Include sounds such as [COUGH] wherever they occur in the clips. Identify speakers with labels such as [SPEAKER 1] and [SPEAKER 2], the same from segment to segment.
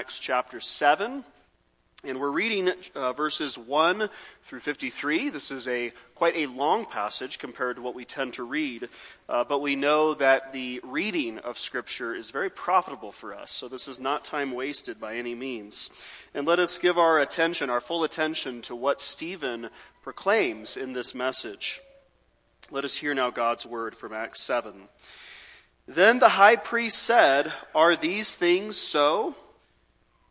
[SPEAKER 1] Acts chapter 7. And we're reading uh, verses 1 through 53. This is a quite a long passage compared to what we tend to read, uh, but we know that the reading of Scripture is very profitable for us, so this is not time wasted by any means. And let us give our attention, our full attention, to what Stephen proclaims in this message. Let us hear now God's word from Acts 7. Then the high priest said, Are these things so?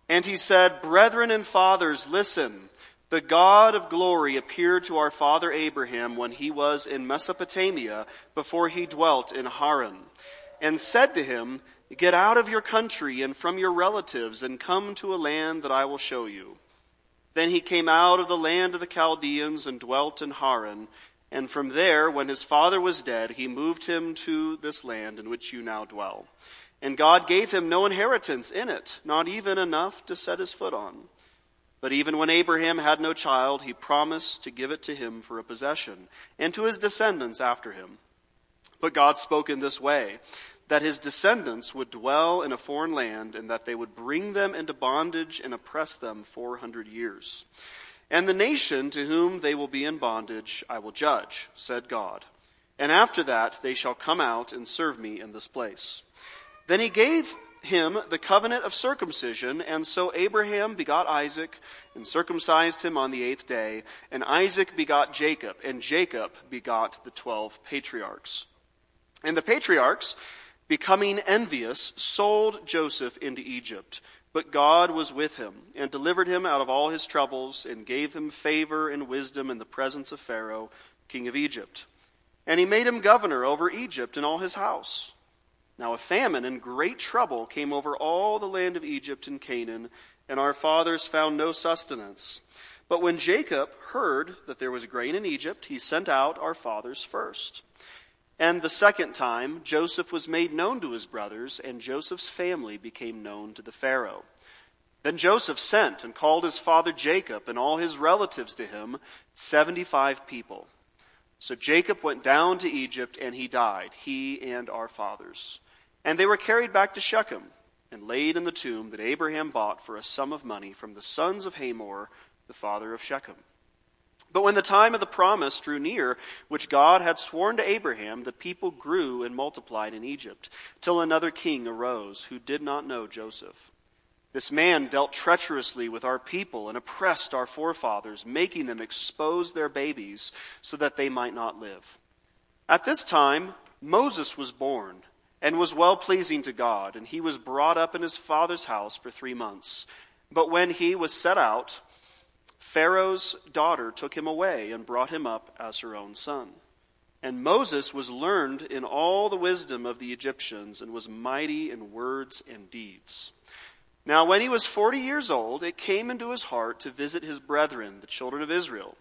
[SPEAKER 1] And he said, Brethren and fathers, listen. The God of glory appeared to our father Abraham when he was in Mesopotamia before he dwelt in Haran, and said to him, Get out of your country and from your relatives and come to a land that I will show you. Then he came out of the land of the Chaldeans and dwelt in Haran. And from there, when his father was dead, he moved him to this land in which you now dwell. And God gave him no inheritance in it, not even enough to set his foot on. But even when Abraham had no child, he promised to give it to him for a possession, and to his descendants after him. But God spoke in this way that his descendants would dwell in a foreign land, and that they would bring them into bondage and oppress them 400 years. And the nation to whom they will be in bondage I will judge, said God. And after that they shall come out and serve me in this place. Then he gave him the covenant of circumcision, and so Abraham begot Isaac and circumcised him on the eighth day, and Isaac begot Jacob, and Jacob begot the twelve patriarchs. And the patriarchs, becoming envious, sold Joseph into Egypt. But God was with him, and delivered him out of all his troubles, and gave him favor and wisdom in the presence of Pharaoh, king of Egypt. And he made him governor over Egypt and all his house. Now a famine and great trouble came over all the land of Egypt and Canaan, and our fathers found no sustenance. But when Jacob heard that there was grain in Egypt, he sent out our fathers first. And the second time, Joseph was made known to his brothers, and Joseph's family became known to the Pharaoh. Then Joseph sent and called his father Jacob and all his relatives to him, seventy five people. So Jacob went down to Egypt, and he died, he and our fathers. And they were carried back to Shechem and laid in the tomb that Abraham bought for a sum of money from the sons of Hamor, the father of Shechem. But when the time of the promise drew near, which God had sworn to Abraham, the people grew and multiplied in Egypt, till another king arose who did not know Joseph. This man dealt treacherously with our people and oppressed our forefathers, making them expose their babies so that they might not live. At this time, Moses was born and was well pleasing to God, and he was brought up in his father's house for three months. But when he was set out, Pharaoh's daughter took him away and brought him up as her own son. And Moses was learned in all the wisdom of the Egyptians and was mighty in words and deeds. Now, when he was forty years old, it came into his heart to visit his brethren, the children of Israel.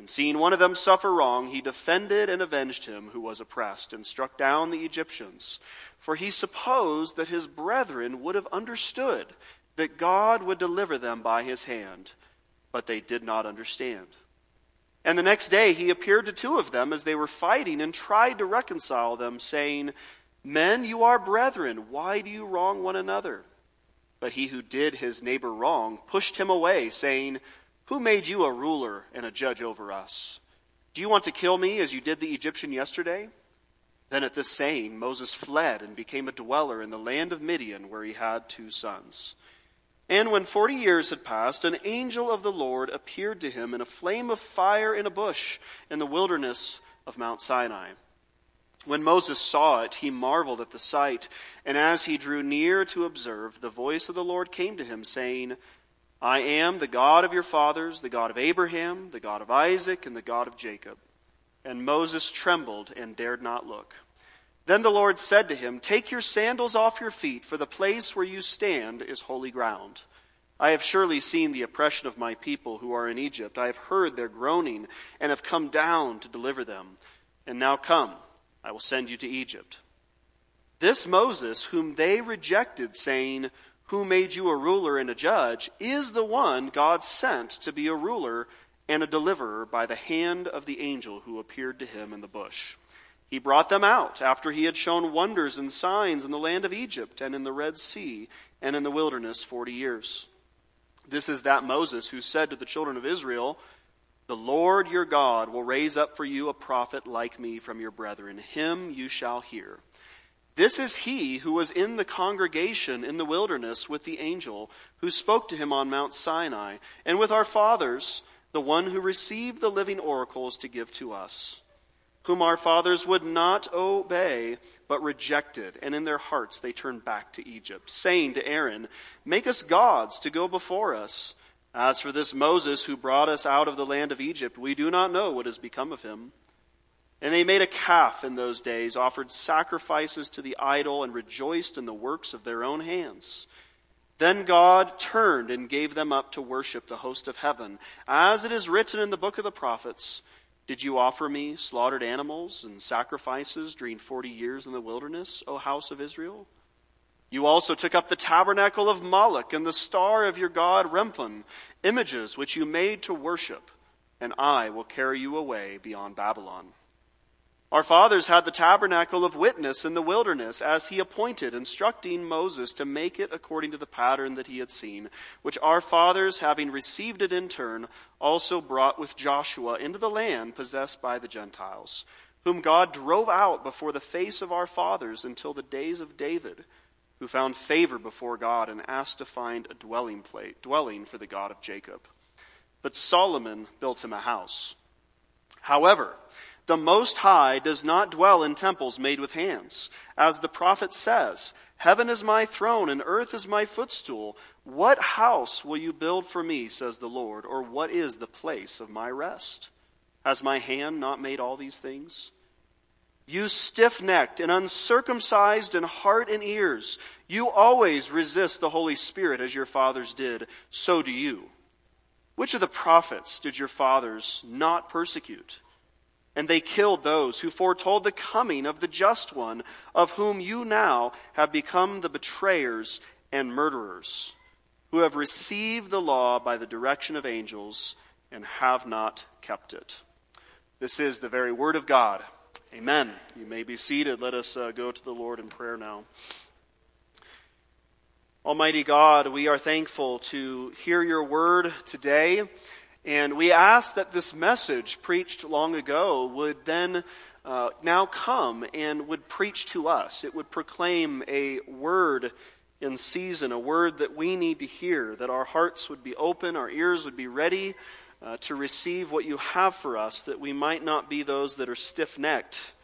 [SPEAKER 1] And seeing one of them suffer wrong, he defended and avenged him who was oppressed, and struck down the Egyptians. For he supposed that his brethren would have understood that God would deliver them by his hand, but they did not understand. And the next day he appeared to two of them as they were fighting and tried to reconcile them, saying, Men, you are brethren. Why do you wrong one another? But he who did his neighbor wrong pushed him away, saying, who made you a ruler and a judge over us? Do you want to kill me as you did the Egyptian yesterday? Then at this saying, Moses fled and became a dweller in the land of Midian, where he had two sons. And when forty years had passed, an angel of the Lord appeared to him in a flame of fire in a bush in the wilderness of Mount Sinai. When Moses saw it, he marveled at the sight, and as he drew near to observe, the voice of the Lord came to him, saying, I am the God of your fathers, the God of Abraham, the God of Isaac, and the God of Jacob. And Moses trembled and dared not look. Then the Lord said to him, Take your sandals off your feet, for the place where you stand is holy ground. I have surely seen the oppression of my people who are in Egypt. I have heard their groaning and have come down to deliver them. And now come, I will send you to Egypt. This Moses, whom they rejected, saying, who made you a ruler and a judge, is the one God sent to be a ruler and a deliverer by the hand of the angel who appeared to him in the bush. He brought them out after he had shown wonders and signs in the land of Egypt and in the Red Sea and in the wilderness forty years. This is that Moses who said to the children of Israel, The Lord your God will raise up for you a prophet like me from your brethren. Him you shall hear. This is he who was in the congregation in the wilderness with the angel who spoke to him on Mount Sinai, and with our fathers, the one who received the living oracles to give to us whom our fathers would not obey, but rejected, and in their hearts they turned back to Egypt, saying to Aaron, Make us gods to go before us. As for this Moses who brought us out of the land of Egypt, we do not know what has become of him. And they made a calf in those days, offered sacrifices to the idol, and rejoiced in the works of their own hands. Then God turned and gave them up to worship the host of heaven, as it is written in the book of the prophets. Did you offer me slaughtered animals and sacrifices during forty years in the wilderness, O house of Israel? You also took up the tabernacle of Moloch and the star of your god Remphan, images which you made to worship, and I will carry you away beyond Babylon. Our fathers had the tabernacle of witness in the wilderness, as he appointed, instructing Moses to make it according to the pattern that he had seen, which our fathers, having received it in turn, also brought with Joshua into the land possessed by the Gentiles, whom God drove out before the face of our fathers until the days of David, who found favor before God and asked to find a dwelling place, dwelling for the God of Jacob. But Solomon built him a house. However, the Most High does not dwell in temples made with hands. As the prophet says, Heaven is my throne and earth is my footstool. What house will you build for me, says the Lord, or what is the place of my rest? Has my hand not made all these things? You stiff necked and uncircumcised in heart and ears, you always resist the Holy Spirit as your fathers did. So do you. Which of the prophets did your fathers not persecute? And they killed those who foretold the coming of the just one, of whom you now have become the betrayers and murderers, who have received the law by the direction of angels and have not kept it. This is the very word of God. Amen. You may be seated. Let us uh, go to the Lord in prayer now. Almighty God, we are thankful to hear your word today. And we ask that this message preached long ago would then uh, now come and would preach to us. It would proclaim a word in season, a word that we need to hear, that our hearts would be open, our ears would be ready uh, to receive what you have for us, that we might not be those that are stiff necked,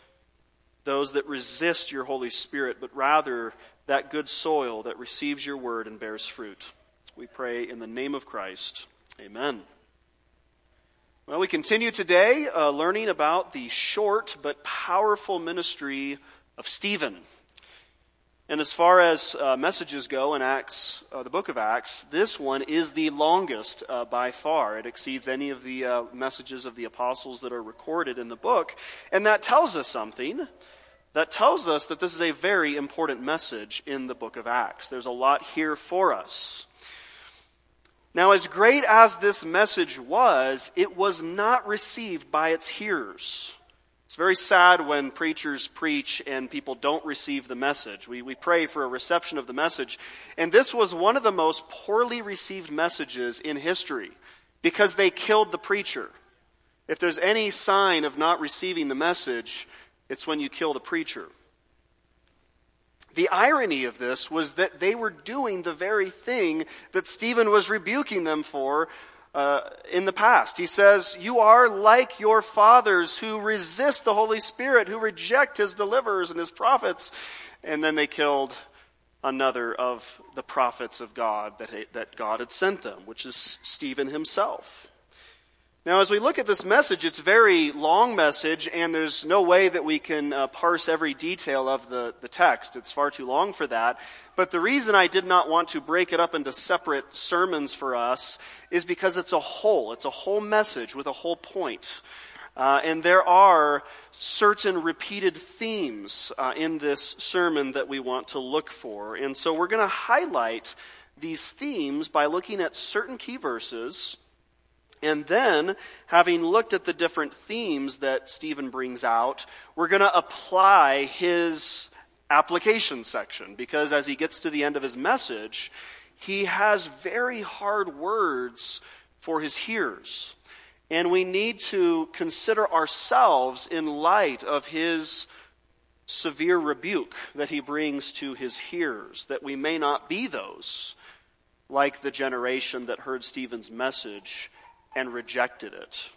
[SPEAKER 1] those that resist your Holy Spirit, but rather that good soil that receives your word and bears fruit. We pray in the name of Christ. Amen. Well, we continue today uh, learning about the short but powerful ministry of Stephen. And as far as uh, messages go in Acts, uh, the book of Acts, this one is the longest uh, by far. It exceeds any of the uh, messages of the apostles that are recorded in the book. And that tells us something. That tells us that this is a very important message in the book of Acts. There's a lot here for us. Now, as great as this message was, it was not received by its hearers. It's very sad when preachers preach and people don't receive the message. We, we pray for a reception of the message. And this was one of the most poorly received messages in history because they killed the preacher. If there's any sign of not receiving the message, it's when you kill the preacher. The irony of this was that they were doing the very thing that Stephen was rebuking them for uh, in the past. He says, You are like your fathers who resist the Holy Spirit, who reject his deliverers and his prophets. And then they killed another of the prophets of God that, that God had sent them, which is Stephen himself. Now, as we look at this message, it's a very long message, and there's no way that we can uh, parse every detail of the, the text. It's far too long for that. But the reason I did not want to break it up into separate sermons for us is because it's a whole. It's a whole message with a whole point. Uh, and there are certain repeated themes uh, in this sermon that we want to look for. And so we're going to highlight these themes by looking at certain key verses And then, having looked at the different themes that Stephen brings out, we're going to apply his application section because as he gets to the end of his message, he has very hard words for his hearers. And we need to consider ourselves in light of his severe rebuke that he brings to his hearers, that we may not be those like the generation that heard Stephen's message and rejected it.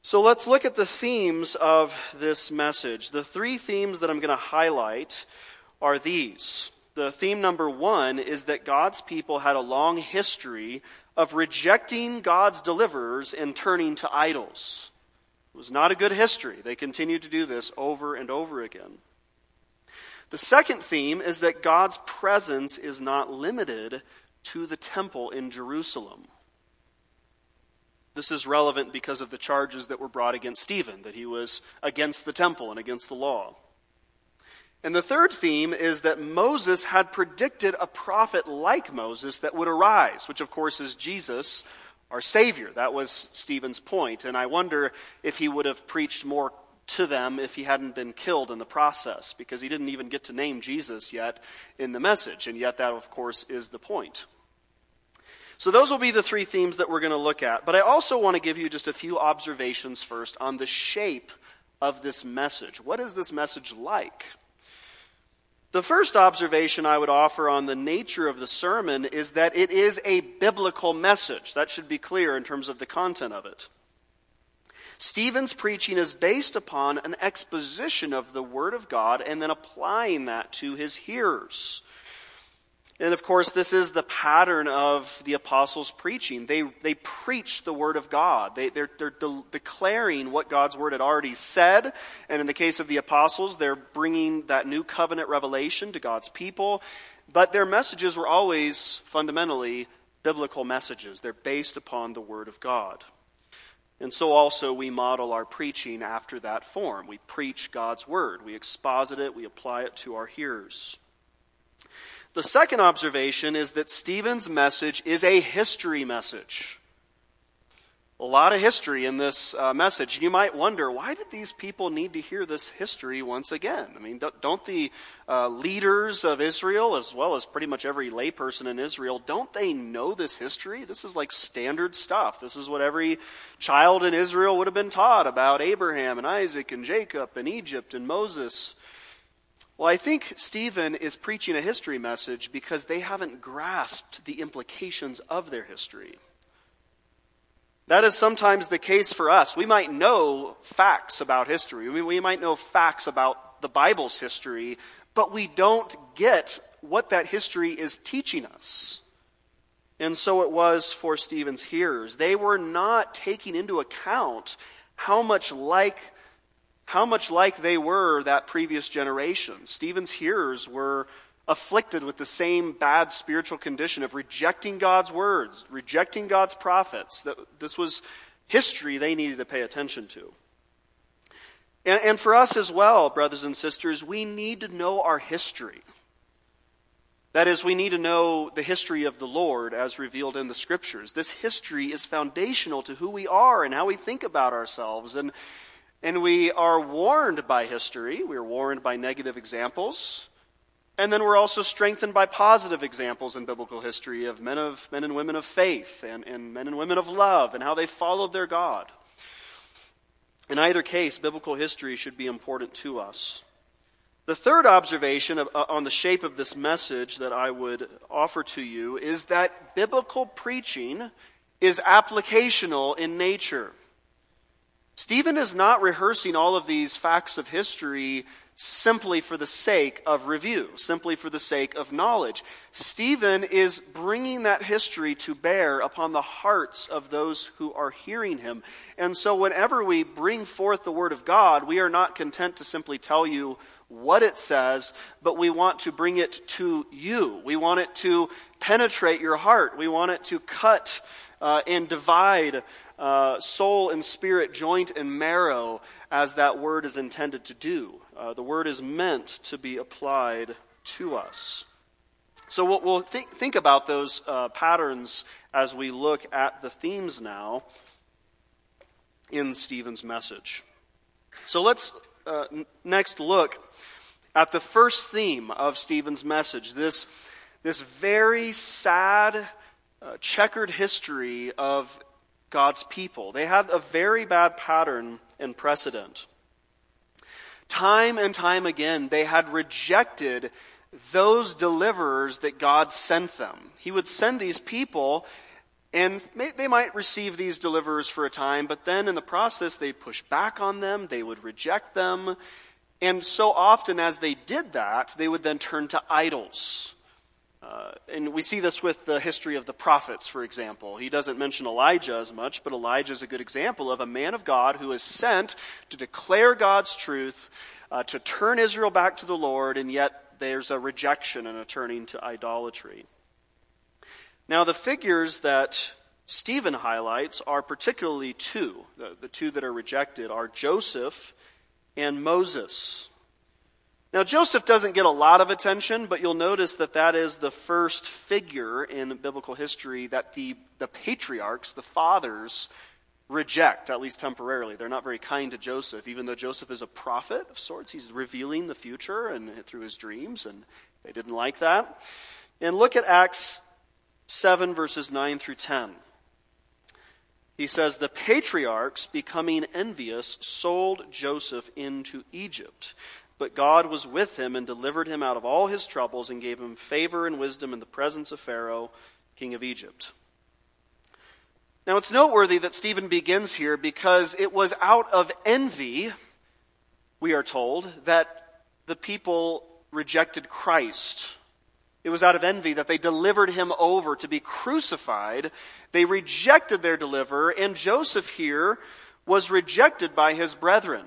[SPEAKER 1] So let's look at the themes of this message. The three themes that I'm going to highlight are these. The theme number one is that God's people had a long history of rejecting God's deliverers and turning to idols. It was not a good history. They continued to do this over and over again. The second theme is that God's presence is not limited to the temple in Jerusalem. This is relevant because of the charges that were brought against Stephen, that he was against the temple and against the law. And the third theme is that Moses had predicted a prophet like Moses that would arise, which of course is Jesus, our Savior. That was Stephen's point. And I wonder if he would have preached more to them if he hadn't been killed in the process, because he didn't even get to name Jesus yet in the message. And yet, that, of course, is the point. So, those will be the three themes that we're going to look at. But I also want to give you just a few observations first on the shape of this message. What is this message like? The first observation I would offer on the nature of the sermon is that it is a biblical message. That should be clear in terms of the content of it. Stephen's preaching is based upon an exposition of the Word of God and then applying that to his hearers. And of course, this is the pattern of the apostles' preaching. They, they preach the Word of God. They, they're, they're de- declaring what God's Word had already said. And in the case of the apostles, they're bringing that new covenant revelation to God's people. But their messages were always fundamentally biblical messages. They're based upon the Word of God. And so also we model our preaching after that form. We preach God's Word, we exposit it, we apply it to our hearers. The second observation is that Stephen's message is a history message. A lot of history in this uh, message. You might wonder, why did these people need to hear this history once again? I mean, don't, don't the uh, leaders of Israel, as well as pretty much every layperson in Israel, don't they know this history? This is like standard stuff. This is what every child in Israel would have been taught about Abraham and Isaac and Jacob and Egypt and Moses. Well, I think Stephen is preaching a history message because they haven't grasped the implications of their history. That is sometimes the case for us. We might know facts about history, we, might know facts about the Bible's history, but we don't get what that history is teaching us. And so it was for Stephen's hearers. They were not taking into account how much like how much like they were that previous generation. Stephen's hearers were afflicted with the same bad spiritual condition of rejecting God's words, rejecting God's prophets. This was history they needed to pay attention to. And, and for us as well, brothers and sisters, we need to know our history. That is, we need to know the history of the Lord as revealed in the Scriptures. This history is foundational to who we are and how we think about ourselves. And and we are warned by history, we are warned by negative examples. And then we're also strengthened by positive examples in biblical history of men, of, men and women of faith and, and men and women of love and how they followed their God. In either case, biblical history should be important to us. The third observation of, uh, on the shape of this message that I would offer to you is that biblical preaching is applicational in nature. Stephen is not rehearsing all of these facts of history simply for the sake of review, simply for the sake of knowledge. Stephen is bringing that history to bear upon the hearts of those who are hearing him. And so, whenever we bring forth the Word of God, we are not content to simply tell you what it says, but we want to bring it to you. We want it to penetrate your heart. We want it to cut uh, and divide uh, soul and spirit, joint and marrow, as that word is intended to do. Uh, the word is meant to be applied to us. So we'll, we'll think, think, about those uh, patterns as we look at the themes now in Stephen's message. So let's uh, next look at the first theme of Stephen's message this, this very sad, uh, checkered history of God's people. They had a very bad pattern and precedent. Time and time again, they had rejected those deliverers that God sent them. He would send these people, and they might receive these deliverers for a time, but then in the process, they'd push back on them, they would reject them. And so often as they did that, they would then turn to idols. Uh, and we see this with the history of the prophets, for example. He doesn't mention Elijah as much, but Elijah is a good example of a man of God who is sent to declare God's truth, uh, to turn Israel back to the Lord, and yet there's a rejection and a turning to idolatry. Now, the figures that Stephen highlights are particularly two. The, the two that are rejected are Joseph and Moses. Now, Joseph doesn't get a lot of attention, but you'll notice that that is the first figure in biblical history that the, the patriarchs, the fathers, reject, at least temporarily. They're not very kind to Joseph, even though Joseph is a prophet of sorts. He's revealing the future and through his dreams, and they didn't like that. And look at Acts 7, verses 9 through 10. He says, The patriarchs, becoming envious, sold Joseph into Egypt. But God was with him and delivered him out of all his troubles and gave him favor and wisdom in the presence of Pharaoh, king of Egypt. Now it's noteworthy that Stephen begins here because it was out of envy, we are told, that the people rejected Christ. It was out of envy that they delivered him over to be crucified. They rejected their deliverer, and Joseph here was rejected by his brethren.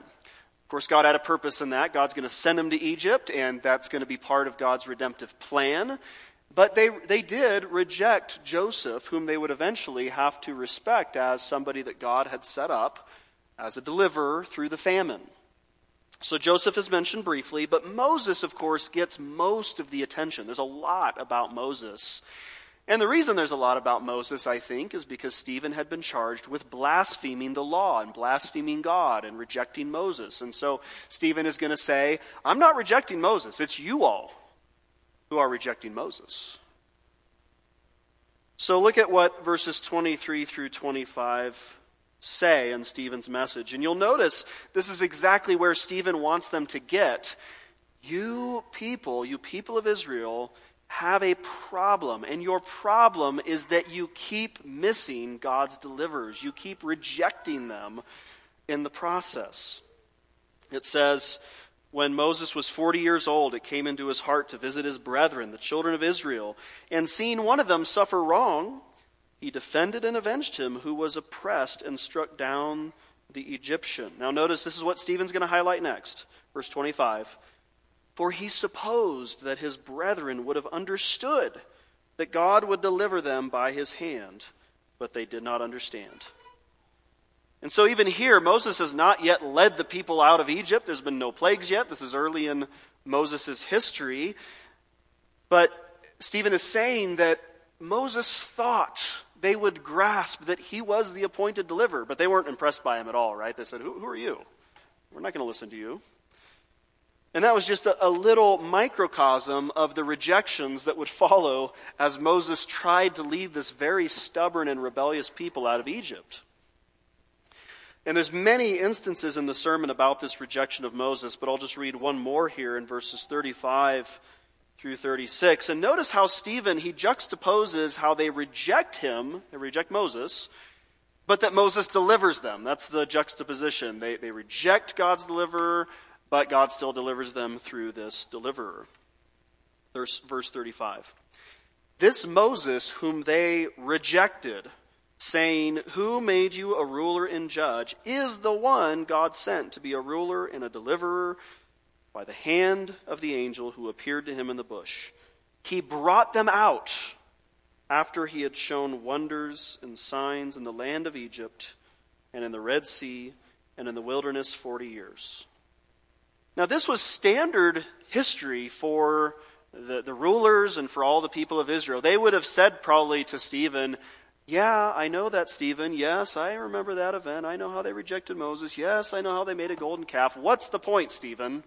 [SPEAKER 1] Course, God had a purpose in that. God's going to send him to Egypt, and that's going to be part of God's redemptive plan. But they, they did reject Joseph, whom they would eventually have to respect as somebody that God had set up as a deliverer through the famine. So Joseph is mentioned briefly, but Moses, of course, gets most of the attention. There's a lot about Moses and the reason there's a lot about Moses, I think, is because Stephen had been charged with blaspheming the law and blaspheming God and rejecting Moses. And so Stephen is going to say, I'm not rejecting Moses, it's you all who are rejecting Moses. So look at what verses 23 through 25 say in Stephen's message. And you'll notice this is exactly where Stephen wants them to get. You people, you people of Israel, have a problem, and your problem is that you keep missing God's deliverers. You keep rejecting them in the process. It says, when Moses was 40 years old, it came into his heart to visit his brethren, the children of Israel, and seeing one of them suffer wrong, he defended and avenged him who was oppressed and struck down the Egyptian. Now, notice this is what Stephen's going to highlight next. Verse 25. For he supposed that his brethren would have understood that God would deliver them by his hand, but they did not understand. And so, even here, Moses has not yet led the people out of Egypt. There's been no plagues yet. This is early in Moses' history. But Stephen is saying that Moses thought they would grasp that he was the appointed deliverer, but they weren't impressed by him at all, right? They said, Who, who are you? We're not going to listen to you. And that was just a, a, little microcosm of the rejections that would follow as Moses tried to lead this very stubborn and rebellious people out of Egypt. And there's many instances in the sermon about this rejection of Moses, but I'll just read one more here in verses 35 through 36. And notice how Stephen, he juxtaposes how they reject him, they reject Moses, but that Moses delivers them. That's the juxtaposition. They, they reject God's deliverer, but God still delivers them through this deliverer. Verse, verse 35. This Moses, whom they rejected, saying, Who made you a ruler and judge, is the one God sent to be a ruler and a deliverer by the hand of the angel who appeared to him in the bush. He brought them out after he had shown wonders and signs in the land of Egypt and in the Red Sea and in the wilderness forty years. Now, this was standard history for the, the rulers and for all the people of Israel, they would have said probably to Stephen, Yeah, I know that, Stephen. Yes, I remember that event. I know how they rejected Moses. Yes, I know how they made a golden calf. What's the point, Stephen?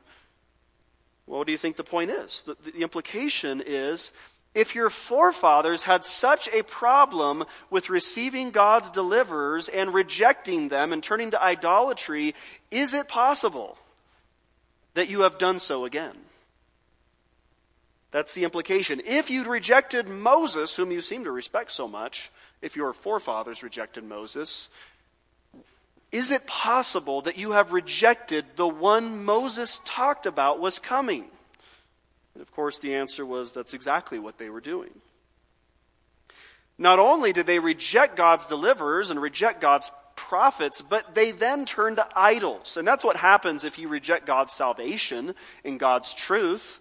[SPEAKER 1] Well, what do you think the point is? The, the implication is if your forefathers had such a problem with receiving God's deliverers and rejecting them and turning to idolatry, is it possible that you have done so again? That's the implication. If you'd rejected Moses, whom you seem to respect so much, if your forefathers rejected Moses, is it possible that you have rejected the one Moses talked about was coming? And of course, the answer was that's exactly what they were doing. Not only did they reject God's deliverers and reject God's prophets, but they then turn to idols. And that's what happens if you reject God's salvation and God's truth.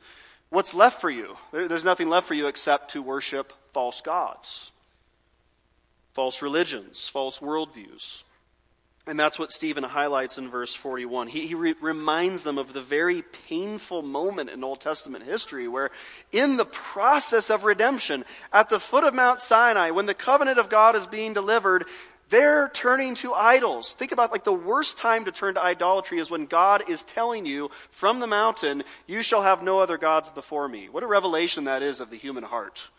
[SPEAKER 1] What's left for you? There's nothing left for you except to worship false gods, false religions, false worldviews. And that's what Stephen highlights in verse 41. He, he re- reminds them of the very painful moment in Old Testament history where, in the process of redemption, at the foot of Mount Sinai, when the covenant of God is being delivered, they're turning to idols. Think about like the worst time to turn to idolatry is when God is telling you from the mountain, You shall have no other gods before me. What a revelation that is of the human heart.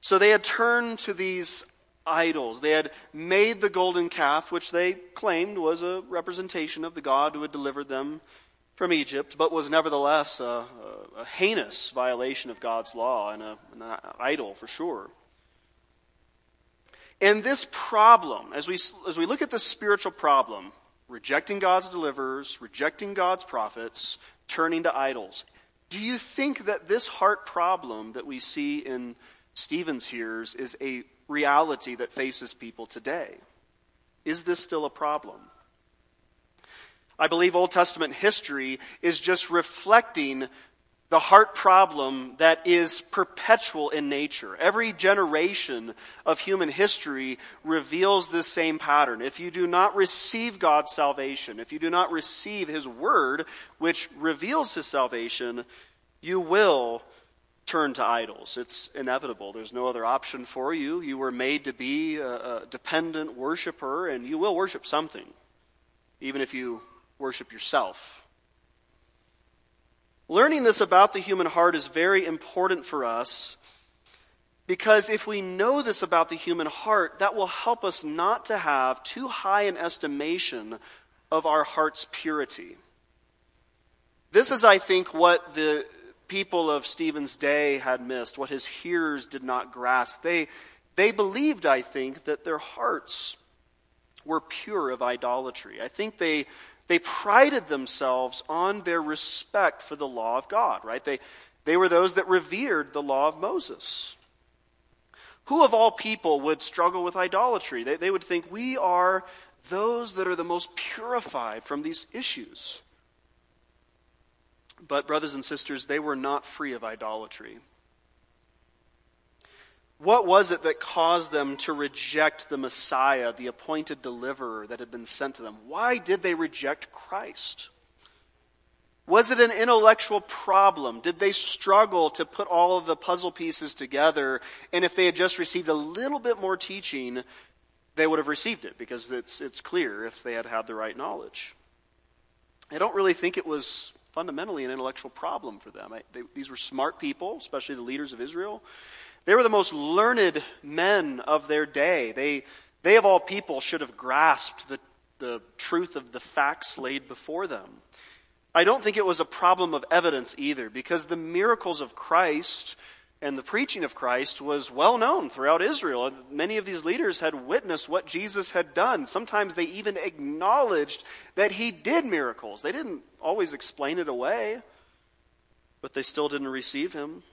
[SPEAKER 1] So they had turned to these idols. They had made the golden calf, which they claimed was a representation of the God who had delivered them from Egypt, but was nevertheless a, a, heinous violation of God's law and a, an idol for sure. And this problem, as we, as we look at this spiritual problem, rejecting God's deliverers, rejecting God's prophets, turning to idols, do you think that this heart problem that we see in Stephen's hearers is a reality that faces people today. Is this still a problem? I believe Old Testament history is just reflecting the heart problem that is perpetual in nature. Every generation of human history reveals this same pattern. If you do not receive God's salvation, if you do not receive His Word, which reveals His salvation, you will turn to idols. It's inevitable. There's no other option for you. You were made to be a, a dependent worshiper, and you will worship something, even if you worship yourself. Learning this about the human heart is very important for us because if we know this about the human heart, that will help us not to have too high an estimation of our heart's purity. This is, I think, what the people of Stephen's day had missed, what his hearers did not grasp. They, they believed, I think, that their hearts were pure of idolatry. I think they, they prided themselves on their respect for the law of God, right? They, they were those that revered the law of Moses. Who of all people would struggle with idolatry? They, they would think we are those that are the most purified from these issues. But, brothers and sisters, they were not free of idolatry. What was it that caused them to reject the Messiah, the appointed deliverer that had been sent to them? Why did they reject Christ? Was it an intellectual problem? Did they struggle to put all of the puzzle pieces together? And if they had just received a little bit more teaching, they would have received it because it's, it's clear if they had had the right knowledge. I don't really think it was fundamentally an intellectual problem for them. I, they, these were smart people, especially the leaders of Israel. They were the most learned men of their day. They, they of all people, should have grasped the, the truth of the facts laid before them. I don't think it was a problem of evidence either, because the miracles of Christ and the preaching of Christ was well known throughout Israel. Many of these leaders had witnessed what Jesus had done. Sometimes they even acknowledged that he did miracles. They didn't always explain it away, but they still didn't receive him.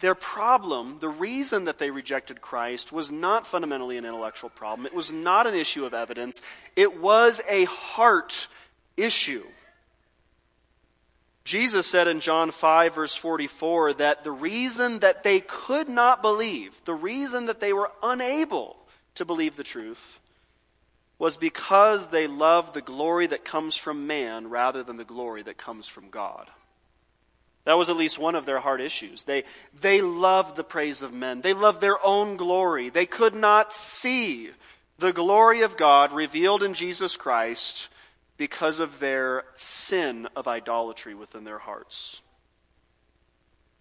[SPEAKER 1] Their problem, the reason that they rejected Christ, was not fundamentally an intellectual problem. It was not an issue of evidence. It was a heart issue. Jesus said in John 5, verse 44, that the reason that they could not believe, the reason that they were unable to believe the truth, was because they loved the glory that comes from man rather than the glory that comes from God. That was at least one of their heart issues. They, they loved the praise of men. They loved their own glory. They could not see the glory of God revealed in Jesus Christ because of their sin of idolatry within their hearts.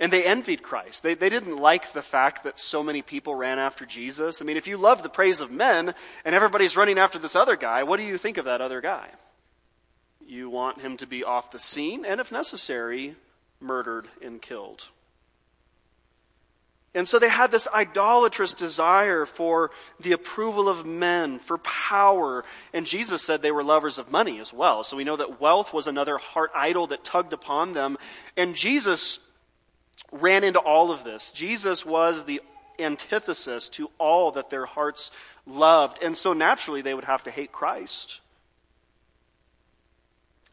[SPEAKER 1] And they envied Christ. They, they didn't like the fact that so many people ran after Jesus. I mean, if you love the praise of men and everybody's running after this other guy, what do you think of that other guy? You want him to be off the scene and, if necessary, murdered and killed. And so they had this idolatrous desire for the approval of men, for power. And Jesus said they were lovers of money as well. So we know that wealth was another heart idol that tugged upon them. And Jesus ran into all of this. Jesus was the antithesis to all that their hearts loved. And so naturally they would have to hate Christ.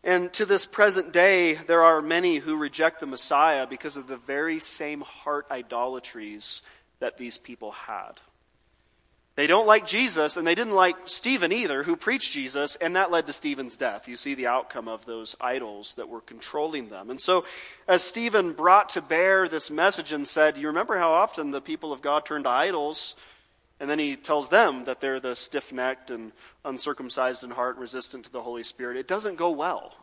[SPEAKER 1] And to this present day, there are many who reject the Messiah because of the very same heart idolatries that these people had. They don't like Jesus, and they didn't like Stephen either, who preached Jesus, and that led to Stephen's death. You see the outcome of those idols that were controlling them. And so, as Stephen brought to bear this message and said, You remember how often the people of God turned to idols? And then he tells them that they're the stiff necked and uncircumcised in heart, resistant to the Holy Spirit. It doesn't go well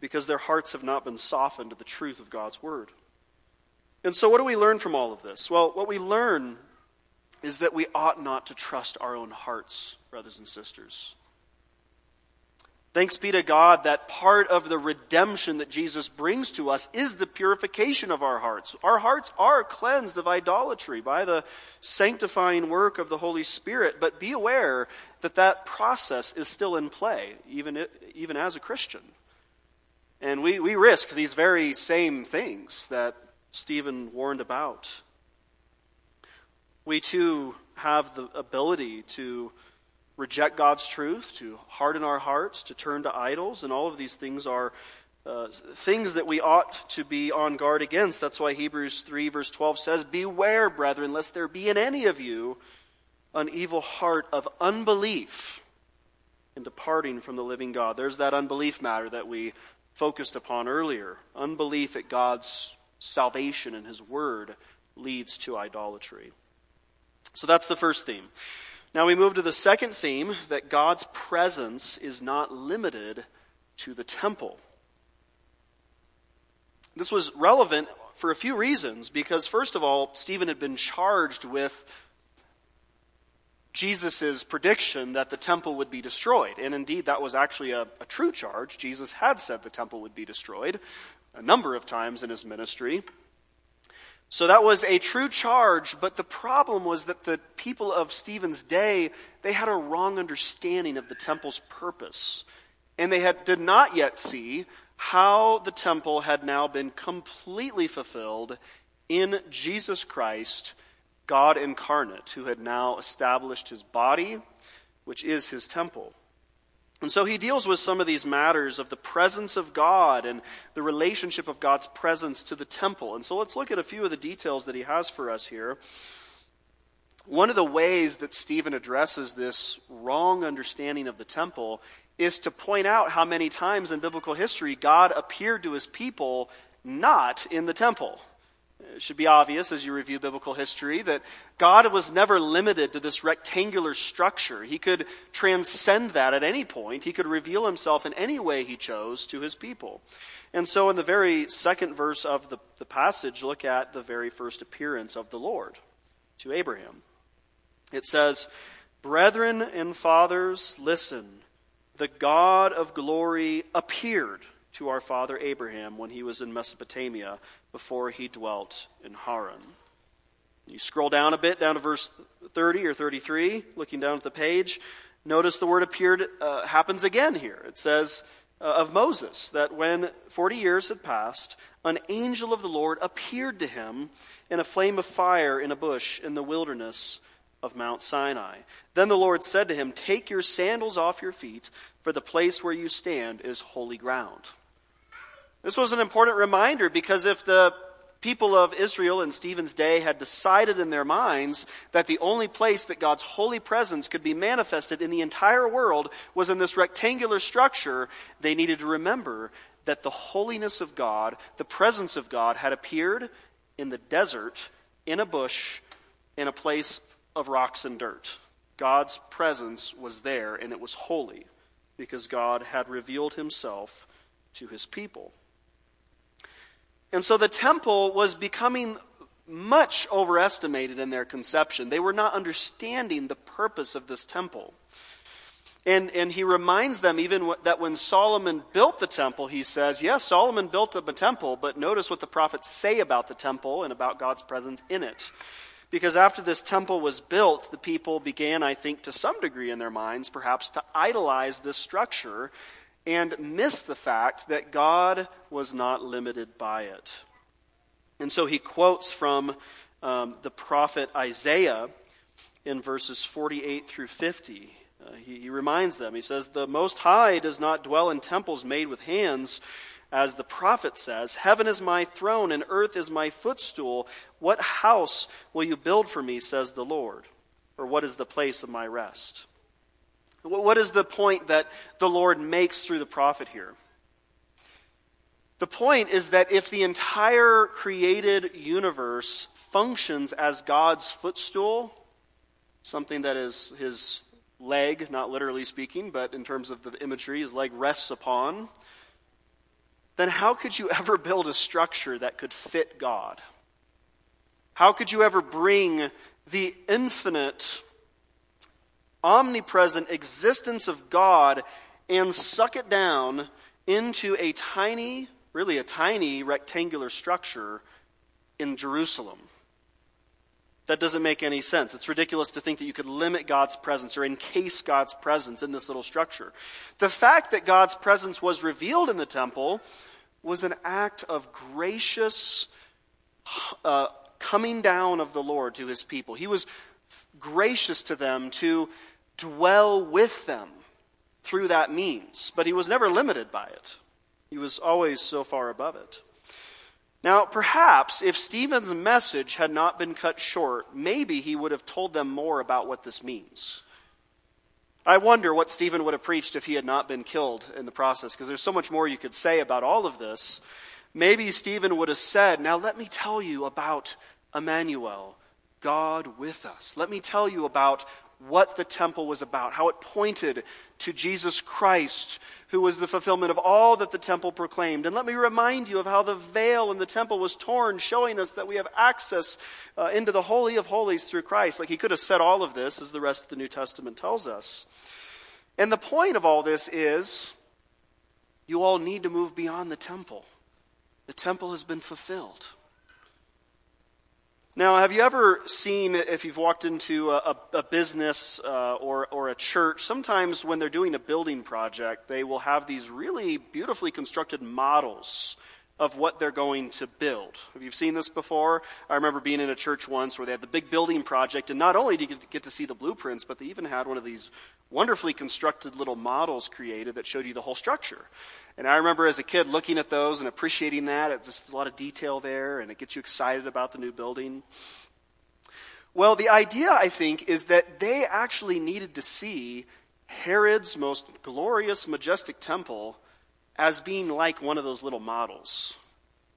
[SPEAKER 1] because their hearts have not been softened to the truth of God's Word. And so, what do we learn from all of this? Well, what we learn is that we ought not to trust our own hearts, brothers and sisters. Thanks be to God that part of the redemption that Jesus brings to us is the purification of our hearts. Our hearts are cleansed of idolatry by the sanctifying work of the Holy Spirit, but be aware that that process is still in play, even, even as a Christian. And we, we risk these very same things that Stephen warned about. We too have the ability to reject God's truth, to harden our hearts, to turn to idols, and all of these things are uh, things that we ought to be on guard against. That's why Hebrews 3, verse 12 says, Beware, brethren, lest there be in any of you an evil heart of unbelief in departing from the living God. There's that unbelief matter that we focused upon earlier. Unbelief at God's salvation and His Word leads to idolatry. So that's the first theme. Now we move to the second theme that God's presence is not limited to the temple. This was relevant for a few reasons because, first of all, Stephen had been charged with Jesus' prediction that the temple would be destroyed. And indeed, that was actually a, a, true charge. Jesus had said the temple would be destroyed a number of times in his ministry. So that was a true charge, but the problem was that the people of Stephen's day, they had a wrong understanding of the temple's purpose. And they had, did not yet see how the temple had now been completely fulfilled in Jesus Christ, God incarnate, who had now established his body, which is his temple. And so he deals with some of these matters of the presence of God and the relationship of God's presence to the temple. And so let's look at a few of the details that he has for us here. One of the ways that Stephen addresses this wrong understanding of the temple is to point out how many times in biblical history God appeared to his people not in the temple. It should be obvious as you review biblical history that God was never limited to this rectangular structure. He could transcend that at any point. He could reveal himself in any way he chose to his people. And so, in the very second verse of the, the passage, look at the very first appearance of the Lord to Abraham. It says, Brethren and fathers, listen. The God of glory appeared to our father Abraham when he was in Mesopotamia before he dwelt in Haran. You scroll down a bit, down to verse 30 or 33, looking down at the page. Notice the word appeared uh, happens again here. It says uh, of Moses that when 40 years had passed, an angel of the Lord appeared to him in a flame of fire in a bush in the wilderness of Mount Sinai. Then the Lord said to him, Take your sandals off your feet, for the place where you stand is holy ground. This was an important reminder because if the people of Israel in Stephen's day had decided in their minds that the only place that God's holy presence could be manifested in the entire world was in this rectangular structure, they needed to remember that the holiness of God, the presence of God, had appeared in the desert, in a bush, in a place of rocks and dirt. God's presence was there, and it was holy because God had revealed himself to his people. And so the temple was becoming much overestimated in their conception. They were not understanding the purpose of this temple. And, and he reminds them even that when Solomon built the temple, he says, yes, Solomon built up a temple, but notice what the prophets say about the temple and about God's presence in it. Because after this temple was built, the people began, I think, to some degree in their minds, perhaps, to idolize this structure and miss the fact that God was not limited by it. And so he quotes from um, the prophet Isaiah in verses 48 through 50. Uh, he, he reminds them, he says, The Most High does not dwell in temples made with hands, as the prophet says, Heaven is my throne and earth is my footstool. What house will you build for me, says the Lord? Or what is the place of my rest? What is the point that the Lord makes through the prophet here? The point is that if the entire created universe functions as God's footstool, something that is his leg, not literally speaking, but in terms of the imagery, his leg rests upon, then how could you [LAUGHS] ever build a structure that could fit God? How could you ever bring the infinite omnipresent existence of God and suck it down into a tiny, really a tiny rectangular structure in Jerusalem. That doesn't make any sense. It's ridiculous to think that you could limit God's presence or encase God's presence in this little structure. The fact that God's presence was revealed in the temple was an act of gracious uh, coming down of the Lord to his people. He was gracious to them to dwell with them through that means. But he was never limited by it, he was always so far above it. Now, perhaps if Stephen's message had not been cut short, maybe he would have told them more about what this means. I wonder what Stephen would have preached if he had not been killed in the process, because there's so much more you could say about all of this. Maybe Stephen would have said, Now let me tell you about Emmanuel, God with us. Let me tell you about what the temple was about, how it pointed to Jesus Christ, who was the fulfillment of all that the temple proclaimed. And let me remind you of how the veil in the temple was torn, showing us that we have access uh, into the Holy of Holies through Christ. Like he could have said all of this, as the rest of the New Testament tells us. And the point of all this is you all need to move beyond the temple. The temple has been fulfilled. Now, have you ever seen, if you've walked into a, a business uh, or, or a church, sometimes when they're doing a building project, they will have these really beautifully constructed models of what they're going to build. Have you seen this before? I remember being in a church once where they had the big building project, and not only did you get to see the blueprints, but they even had one of these wonderfully constructed little models created that showed you the whole structure. And I remember as a kid looking at those and appreciating that. It's just a lot of detail there, and it gets you excited about the new building. Well, the idea, I think, is that they actually needed to see Herod's most glorious, majestic temple as being like one of those little models.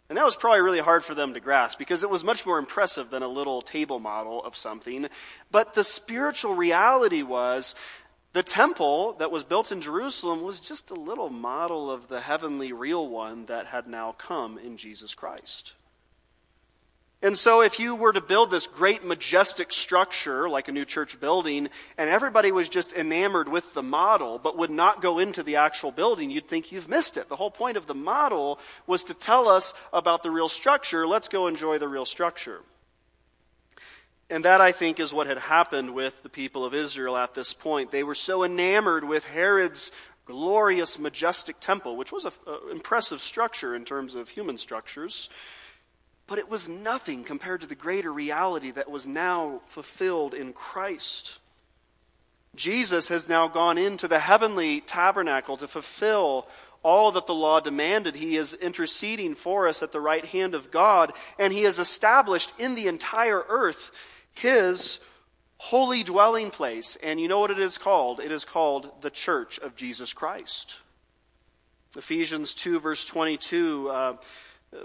[SPEAKER 1] And that was probably really hard for them to grasp because it was much more impressive than a little table model of something. But the spiritual reality was the temple that was built in Jerusalem was just a little model of the heavenly real one that had now come in Jesus Christ. And so, if you were to build this great, majestic structure like a new church building, and everybody was just enamored with the model, but would not go into the actual building, you'd think you've missed it. The whole point of the model was to tell us about the real structure. Let's go enjoy the real structure. And that, I think, is what had happened with the people of Israel at this point. They were so enamored with Herod's glorious, majestic temple, which was an impressive structure in terms of human structures, but it was nothing compared to the greater reality that was now fulfilled in Christ. Jesus has now gone into the heavenly tabernacle to fulfill all that the law demanded. He is interceding for us at the right hand of God, and he has established in the entire earth his holy dwelling place. And you know what it is called? It is called the church of Jesus Christ. Ephesians 2, verse 22, uh,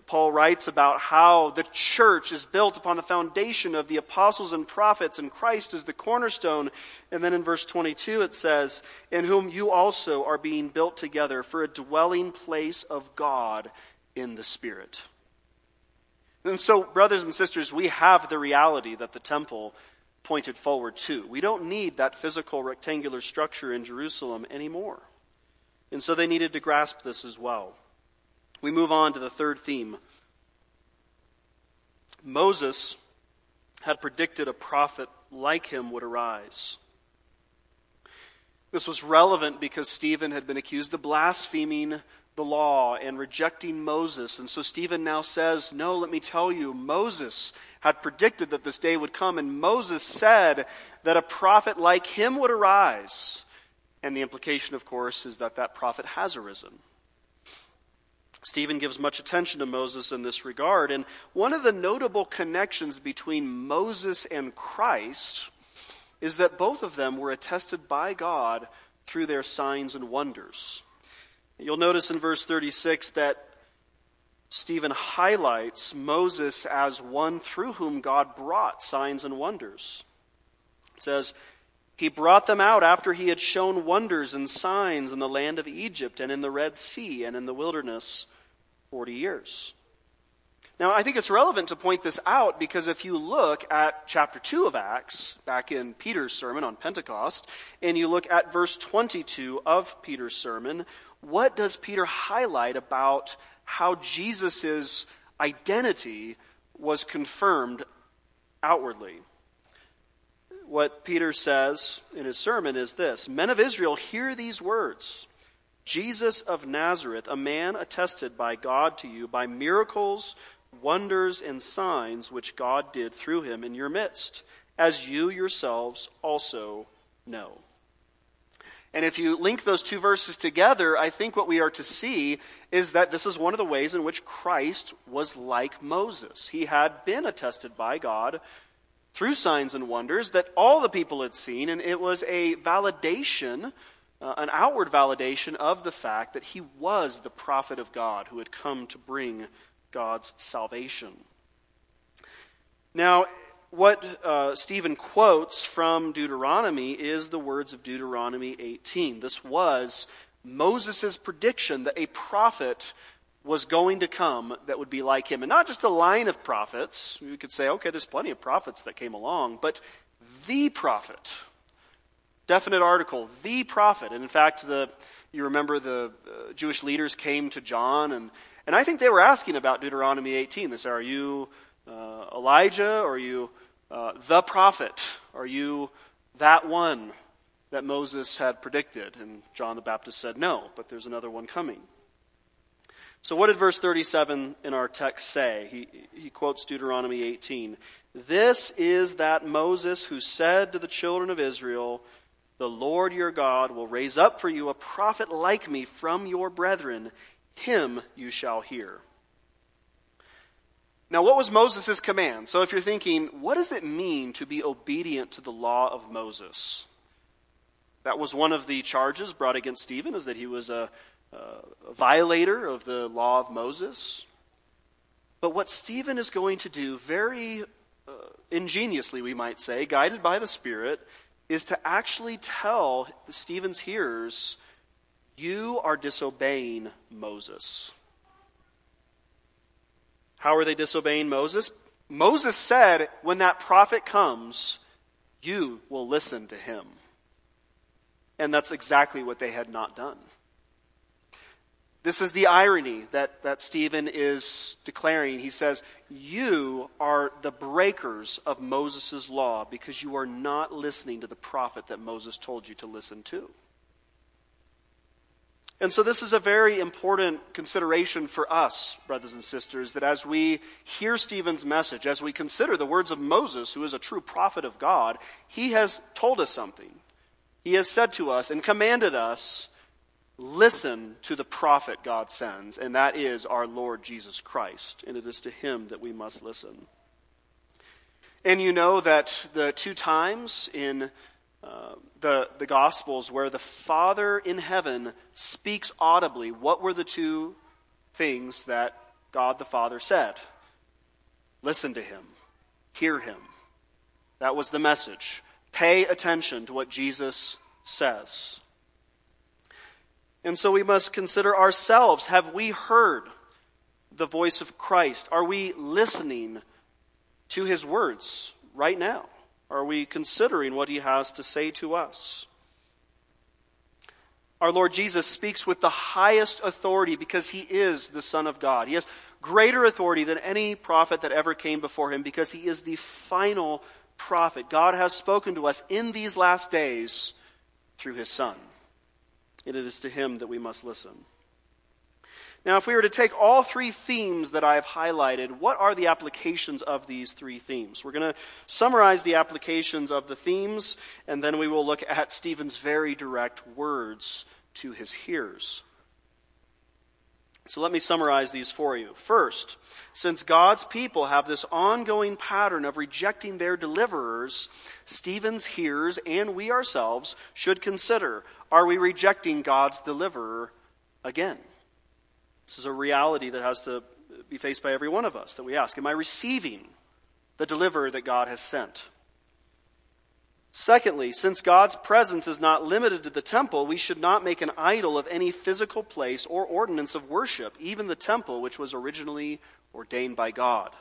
[SPEAKER 1] Paul writes about how the church is built upon the foundation of the apostles and prophets, and Christ is the cornerstone. And then in verse 22 it says, In whom you also are being built together for a dwelling place of God in the Spirit. And so, brothers and sisters, we have the reality that the temple pointed forward to. We don't need that physical rectangular structure in Jerusalem anymore. And so they needed to grasp this as well. We move on to the third theme. Moses had predicted a prophet like him would arise. This was relevant because Stephen had been accused of blaspheming the law and rejecting Moses. And so Stephen now says, No, let me tell you, Moses had predicted that this day would come, and Moses said that a prophet like him would arise. And the implication, of course, is that that prophet has arisen. Stephen gives much attention to Moses in this regard. And one of the notable connections between Moses and Christ is that both of them were attested by God through their signs and wonders. You'll notice in verse 36 that Stephen highlights Moses as one through whom God brought signs and wonders. It says, He brought them out after he had shown wonders and signs in the land of Egypt and in the Red Sea and in the wilderness 40 years. Now, I think it's relevant to point this out because if you look at chapter 2 of Acts, back in Peter's sermon on Pentecost, and you look at verse 22 of Peter's sermon, what does Peter highlight about how Jesus' identity was confirmed outwardly? What Peter says in his sermon is this Men of Israel, hear these words. Jesus of Nazareth, a man attested by God to you by miracles, wonders, and signs which God did through him in your midst, as you yourselves also know. And if you link those two verses together, I think what we are to see is that this is one of the ways in which Christ was like Moses. He had been attested by God through signs and wonders that all the people had seen, and it was a validation, uh, an outward validation of the fact that he was the prophet of God who had come to bring God's salvation. Now, what uh, Stephen quotes from Deuteronomy is the words of Deuteronomy 18. This was Moses' prediction that a prophet was going to come that would be like him. And not just a line of prophets. We could say, okay, there's plenty of prophets that came along, but the prophet. Definite article, the prophet. And in fact, the, you remember the uh, Jewish leaders came to John, and, and I think they were asking about Deuteronomy 18. They said, Are you uh, Elijah? Or are you uh, the prophet? Are you that one that Moses had predicted? And John the Baptist said, No, but there's another one coming. So, what did verse 37 in our text say? He, he quotes Deuteronomy 18. This is that Moses who said to the children of Israel, The Lord your God will raise up for you a prophet like me from your brethren. Him you shall hear. Now, what was Moses' command? So, if you're thinking, what does it mean to be obedient to the law of Moses? That was one of the charges brought against Stephen, is that he was a, a violator of the law of Moses. But what Stephen is going to do, very uh, ingeniously, we might say, guided by the Spirit, is to actually tell Stephen's hearers, you are disobeying Moses. How are they disobeying Moses? Moses said, when that prophet comes, you will listen to him. And that's exactly what they had not done. This is the irony that, that Stephen is declaring. He says, You are the breakers of Moses' law because you are not listening to the prophet that Moses told you to listen to. And so, this is a very important consideration for us, brothers and sisters, that as we hear Stephen's message, as we consider the words of Moses, who is a true prophet of God, he has told us something. He has said to us and commanded us listen to the prophet God sends, and that is our Lord Jesus Christ. And it is to him that we must listen. And you know that the two times in the, the Gospels where the Father in heaven speaks audibly. What were the two things that God the Father said? Listen to him, hear him. That was the message. Pay attention to what Jesus says. And so we must consider ourselves. Have we heard the voice of Christ? Are we listening to his words right now? Are we considering what he has to say to us? Our Lord Jesus speaks with the highest authority because he is the Son of God. He has greater authority than any prophet that ever came before him because he is the final prophet. God has spoken to us in these last days through his Son. And it is to him that we must listen. Now, if we were to take all three themes that I have highlighted, what are the applications of these three themes? We're going to summarize the applications of the themes, and then we will look at Stephen's very direct words to his hearers. So let me summarize these for you. First, since God's people have this ongoing pattern of rejecting their deliverers, Stephen's hearers and we ourselves should consider are we rejecting God's deliverer again? This is a reality that has to be faced by every one of us that we ask Am I receiving the deliverer that God has sent? Secondly, since God's presence is not limited to the temple, we should not make an idol of any physical place or ordinance of worship, even the temple which was originally ordained by God.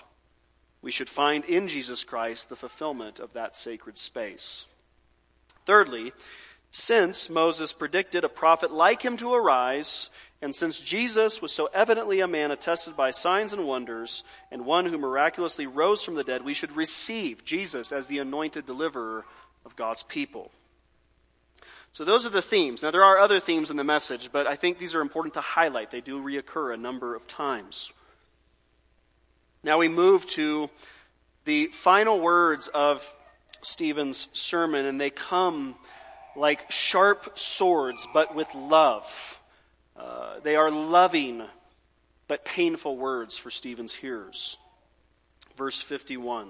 [SPEAKER 1] We should find in Jesus Christ the fulfillment of that sacred space. Thirdly, since Moses predicted a prophet like him to arise, and since Jesus was so evidently a man attested by signs and wonders, and one who miraculously rose from the dead, we should receive Jesus as the anointed deliverer of God's people. So those are the themes. Now, there are other themes in the message, but I think these are important to highlight. They do reoccur a number of times. Now we move to the final words of Stephen's sermon, and they come like sharp swords, but with love. Uh, they are loving, but painful words for Stephen's hearers. Verse 51.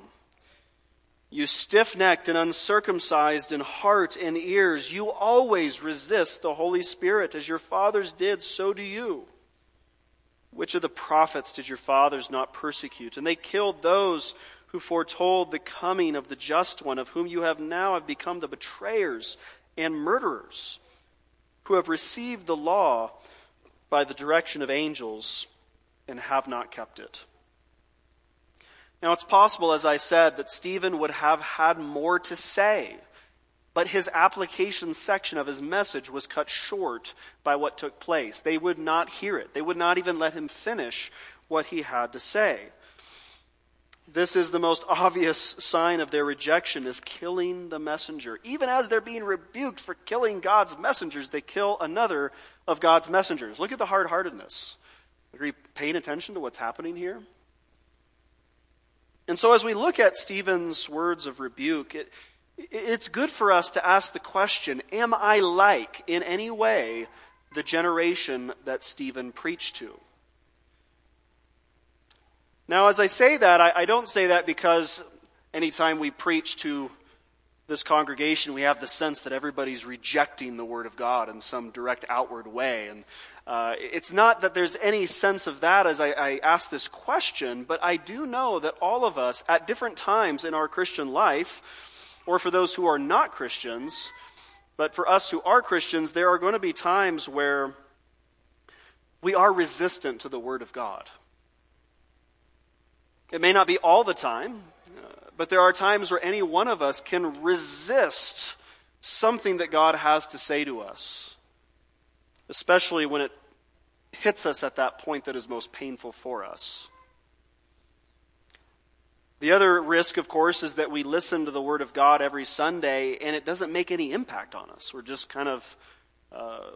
[SPEAKER 1] You stiff necked and uncircumcised in heart and ears, you always resist the Holy Spirit. As your fathers did, so do you. Which of the prophets did your fathers not persecute? And they killed those who foretold the coming of the just one, of whom you have now have become the betrayers and murderers, who have received the law by the direction of angels and have not kept it. Now, it's possible, as I said, that Stephen would have had more to say, but his application section of his message was cut short by what took place. They would not hear it, they would not even let him finish what he had to say. This is the most obvious sign of their rejection is killing the messenger. Even as they're being rebuked for killing God's messengers, they kill another of God's messengers. Look at the hard-heartedness. Are you paying attention to what's happening here? And so, as we look at Stephen's words of rebuke, it, it's good for us to ask the question Am I like, in any way, the generation that Stephen preached to? Now, as I say that, I, I don't say that because anytime we preach to this congregation, we have the sense that everybody's rejecting the Word of God in some direct outward way. And uh, it's not that there's any sense of that as I, I ask this question, but I do know that all of us, at different times in our Christian life, or for those who are not Christians, but for us who are Christians, there are going to be times where we are resistant to the Word of God. It may not be all the time, uh, but there are times where any one of us can resist something that God has to say to us especially when it hits us at that point that is most painful for us. The other risk, of course, is that we listen to the Word of God every Sunday and it doesn't make any impact on us. We're just kind of uh,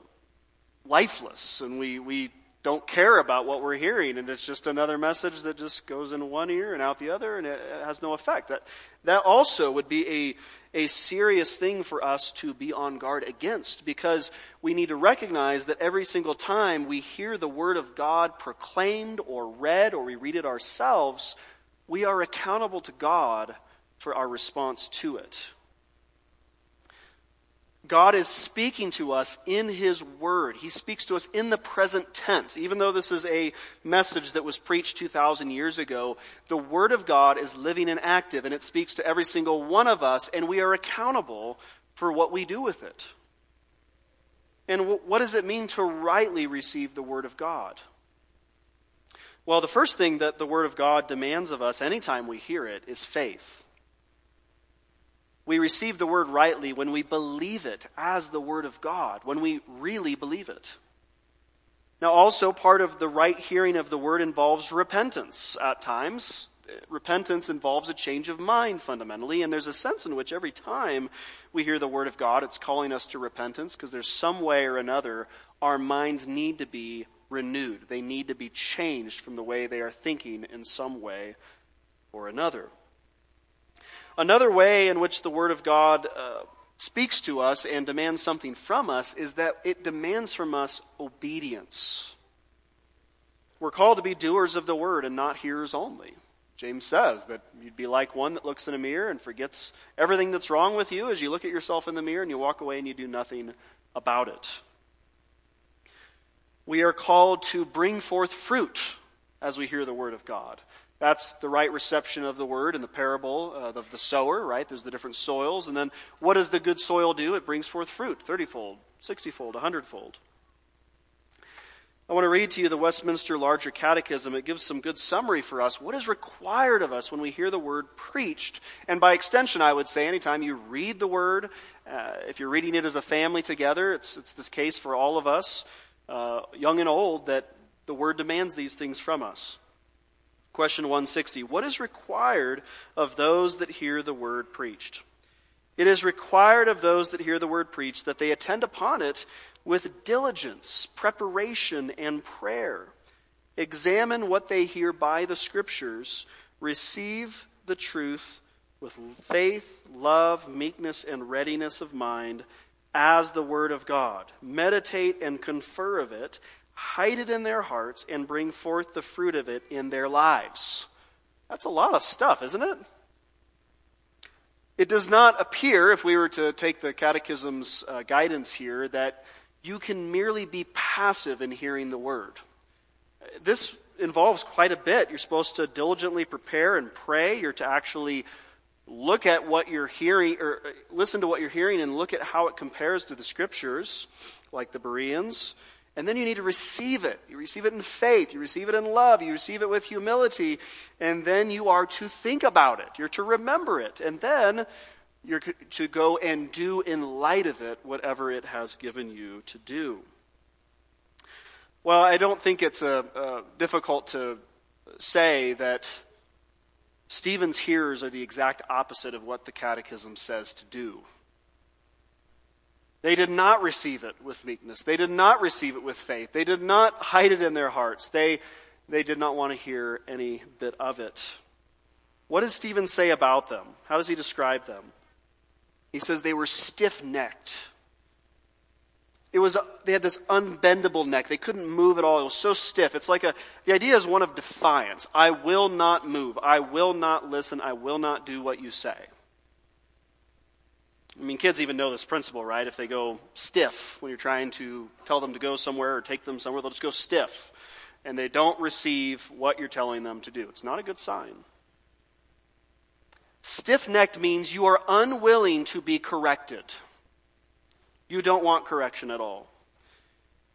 [SPEAKER 1] lifeless and we, we don't care about what we're hearing, and it's just another message that just goes in one ear and out the other, and it has no effect. That, that also would be a, a serious thing for us to be on guard against, because we need to recognize that every single time we hear the Word of God proclaimed or read, or we read it ourselves, we are accountable to God for our response to it. God is speaking to us in His Word. He speaks to us in the present tense. Even though this is a message that was preached 2,000 years ago, the Word of God is living and active, and it speaks to every single one of us, and we are accountable for what we do with it. And what does it mean to rightly receive the Word of God? Well, the first thing that the Word of God demands of us anytime we hear it is faith. We receive the Word rightly when we believe it as the Word of God, when we really believe it. Now, also, part of the right hearing of the Word involves repentance at times. Repentance involves a change of mind fundamentally, and there's a sense in which every time we hear the Word of God, it's calling us to repentance because there's some way or another our minds need to be renewed. They need to be changed from the way they are thinking in some way or another. Another way in which the Word of God uh, speaks to us and demands something from us is that it demands from us obedience. We're called to be doers of the Word and not hearers only. James says that you'd be like one that looks in a mirror and forgets everything that's wrong with you as you look at yourself in the mirror and you walk away and you do nothing about it. We are called to bring forth fruit as we hear the Word of God. That's the right reception of the word in the parable uh, of the sower, right? There's the different soils. And then what does the good soil do? It brings forth fruit, 30 fold, 60 fold, 100 fold. I want to read to you the Westminster Larger Catechism. It gives some good summary for us. What is required of us when we hear the word preached? And by extension, I would say, anytime you read the word, uh, if you're reading it as a family together, it's, it's this case for all of us, uh, young and old, that the word demands these things from us. Question 160 What is required of those that hear the word preached? It is required of those that hear the word preached that they attend upon it with diligence, preparation, and prayer. Examine what they hear by the Scriptures. Receive the truth with faith, love, meekness, and readiness of mind as the Word of God. Meditate and confer of it hide it in their hearts, and bring forth the fruit of it in their lives. That's a lot of stuff, isn't it? It does not appear, if we were to take the Catechism's uh, guidance here, that you can merely be passive in hearing the word. This involves quite a bit. You're supposed to diligently prepare and pray. You're to actually look at what you're hearing, or uh, listen to what you're hearing, and look at how it compares to the scriptures, like the Bereans. And then you need to receive it. You receive it in faith. You receive it in love. You receive it with humility. And then you are to think about it. You're to remember it. And then you're to go and do in light of it whatever it has given you to do. Well, I don't think it's a, uh, difficult to say that Stephen's hearers are the exact opposite of what the Catechism says to do. They did not receive it with meekness. They did not receive it with faith. They did not hide it in their hearts. They, they did not want to hear any bit of it. What does Stephen say about them? How does he describe them? He says they were stiff necked. It was, they had this unbendable neck. They couldn't move at all. It was so stiff. It's like a, the idea is one of defiance. I will not move. I will not listen. I will not do what you say. I mean, kids even know this principle, right? If they go stiff when you're trying to tell them to go somewhere or take them somewhere, they'll just go stiff. And they don't receive what you're telling them to do. It's not a good sign. Stiff necked means you are unwilling to be corrected. You don't want correction at all.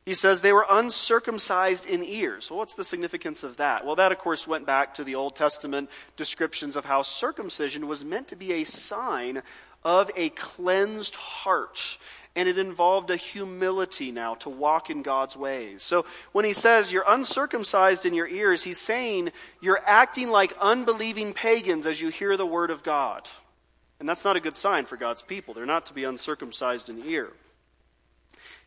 [SPEAKER 1] He says they were uncircumcised in ears. Well, what's the significance of that? Well, that, of course, went back to the Old Testament descriptions of how circumcision was meant to be a sign of a cleansed heart. And it involved a humility now to walk in God's ways. So when he says you're uncircumcised in your ears, he's saying you're acting like unbelieving pagans as you hear the word of God. And that's not a good sign for God's people. They're not to be uncircumcised in the ear.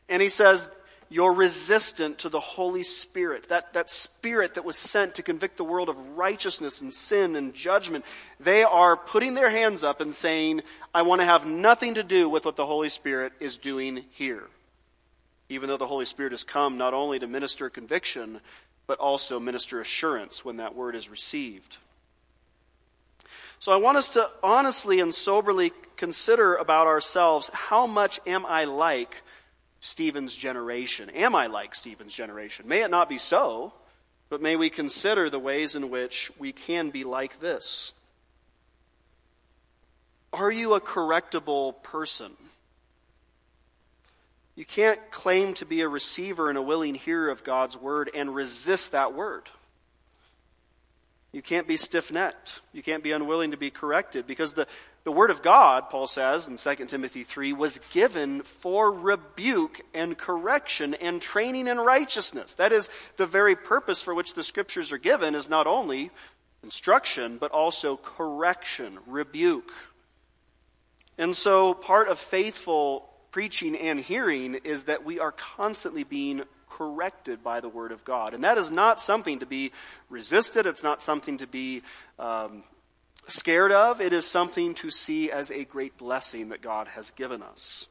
[SPEAKER 1] And he says you're resistant to the Holy Spirit, that, that Spirit that was sent to convict the world of righteousness and sin and judgment. They are putting their hands up and saying, I want to have nothing to do with what the Holy Spirit is doing here. Even though the Holy Spirit has come not only to minister conviction, but also minister assurance when that word is received. So I want us to honestly and soberly consider about ourselves how much am I like Stephen's generation? Am I like Stephen's generation? May it not be so, but may we consider the ways in which we can be like this. Are you a correctable person? You can't claim to be a receiver and a willing hearer of God's word and resist that word. You can't be stiff necked. You can't be unwilling to be corrected because the, the word of God, Paul says in 2 Timothy 3, was given for rebuke and correction and training in righteousness. That is, the very purpose for which the scriptures are given is not only instruction, but also correction, rebuke. And so, part of faithful preaching and hearing is that we are constantly being corrected by the Word of God. And that is not something to be resisted, it's not something to be um, scared of. It is something to see as a great blessing that God has given us.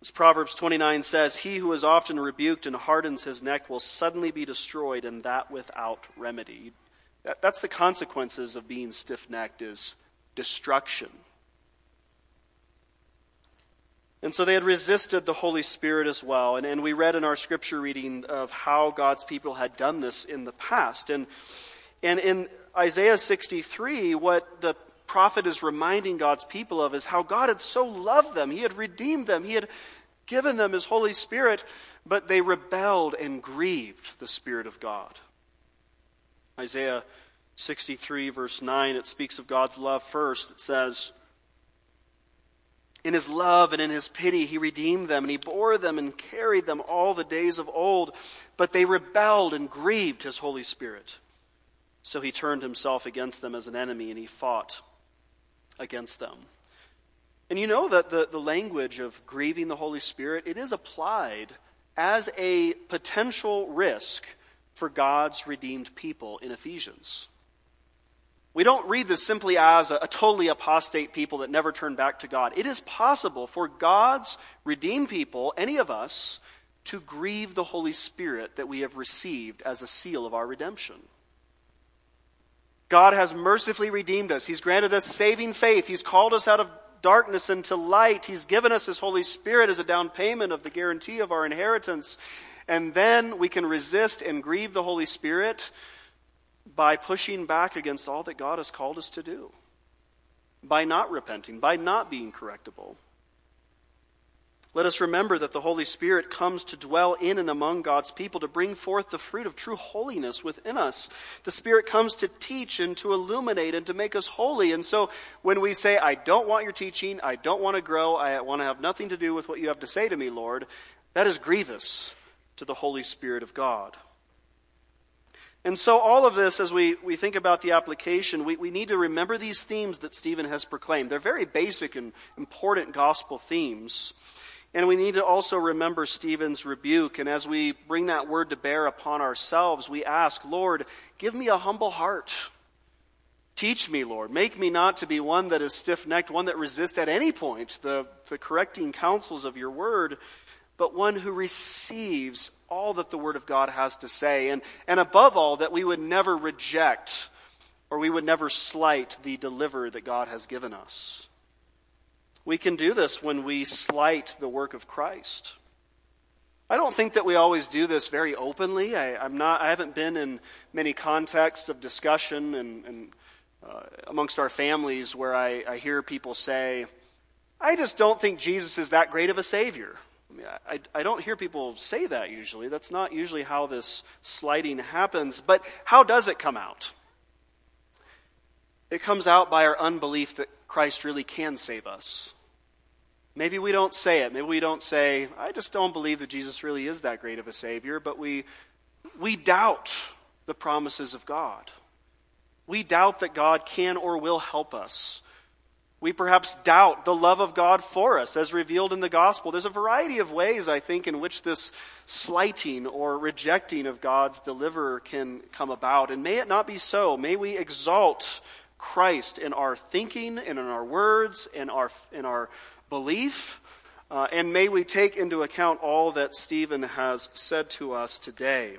[SPEAKER 1] As Proverbs 29 says, He who is often rebuked and hardens his neck will suddenly be destroyed, and that without remedy. That, that's the consequences of being stiff necked, is destruction. And so they had resisted the Holy Spirit as well. And, and we read in our scripture reading of how God's people had done this in the past. And, and in Isaiah 63, what the prophet is reminding God's people of is how God had so loved them. He had redeemed them. He had given them His Holy Spirit, but they rebelled and grieved the Spirit of God. Isaiah 63, verse 9, it speaks of God's love first. It says, in his love and in his pity, he redeemed them, and he bore them and carried them all the days of old. But they rebelled and grieved his Holy Spirit. So he turned himself against them as an enemy, and he fought against them. And you know that the, the language of grieving the Holy Spirit, it is applied as a potential risk for God's redeemed people in Ephesians. We don't read this simply as a, a, totally apostate people that never turn back to God. It is possible for God's redeemed people, any of us, to grieve the Holy Spirit that we have received as a seal of our redemption. God has mercifully redeemed us. He's granted us saving faith. He's called us out of darkness into light. He's given us His Holy Spirit as a down payment of the guarantee of our inheritance. And then we can resist and grieve the Holy Spirit by pushing back against all that God has called us to do, by not repenting, by not being correctable. Let us remember that the Holy Spirit comes to dwell in and among God's people to bring forth the fruit of true holiness within us. The Spirit comes to teach and to illuminate and to make us holy. And so when we say, I don't want your teaching, I don't want to grow, I want to have nothing to do with what you have to say to me, Lord, that is grievous to the Holy Spirit of God. And so, all of this, as we, we think about the application, we, we need to remember these themes that Stephen has proclaimed. They're very basic and important gospel themes. And we need to also remember Stephen's rebuke. And as we bring that word to bear upon ourselves, we ask, Lord, give me a humble heart. Teach me, Lord. Make me not to be one that is stiff necked, one that resists at any point the, the correcting counsels of your word, but one who receives all that the Word of God has to say. And, and above all, that we would never reject or we would never slight the deliverer that God has given us. We can do this when we slight the work of Christ. I don't think that we always do this very openly. I, am not, I haven't been in many contexts of discussion and, and uh, amongst our families where I, I hear people say, I just don't think Jesus is that great of a Savior. I mean, I, I don't hear people say that usually. That's not usually how this slighting happens. But how does it come out? It comes out by our unbelief that Christ really can save us. Maybe we don't say it. Maybe we don't say, I just don't believe that Jesus really is that great of a Savior, but we, we doubt the promises of God. We doubt that God can or will help us. We perhaps doubt the love of God for us as revealed in the gospel. There's a variety of ways, I think, in which this slighting or rejecting of God's deliverer can come about. And may it not be so. May we exalt Christ in our thinking and in our words, in our, in our belief. Uh, and may we take into account all that Stephen has said to us today.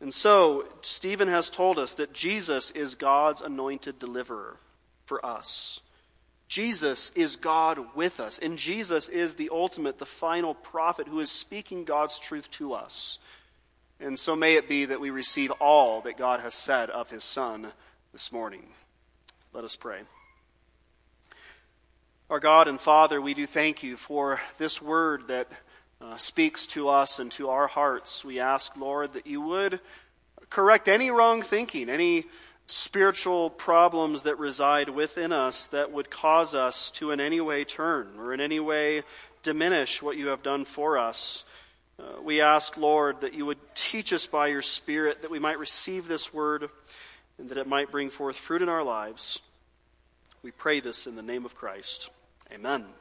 [SPEAKER 1] And so, Stephen has told us that Jesus is God's anointed deliverer for us. Jesus is God with us, and Jesus is the ultimate, the final prophet who is speaking God's truth to us. And so may it be that we receive all that God has said of his Son this morning. Let us pray. Our God and Father, we do thank you for this word that uh, speaks to us and to our hearts. We ask, Lord, that you would correct any wrong thinking, any spiritual problems that reside within us that would cause us to in any way turn or in any way diminish what you have done for us. Uh, we ask, Lord, that you would teach us by your Spirit that we might receive this word and that it might bring forth fruit in our lives. We pray this in the name of Christ. Amen.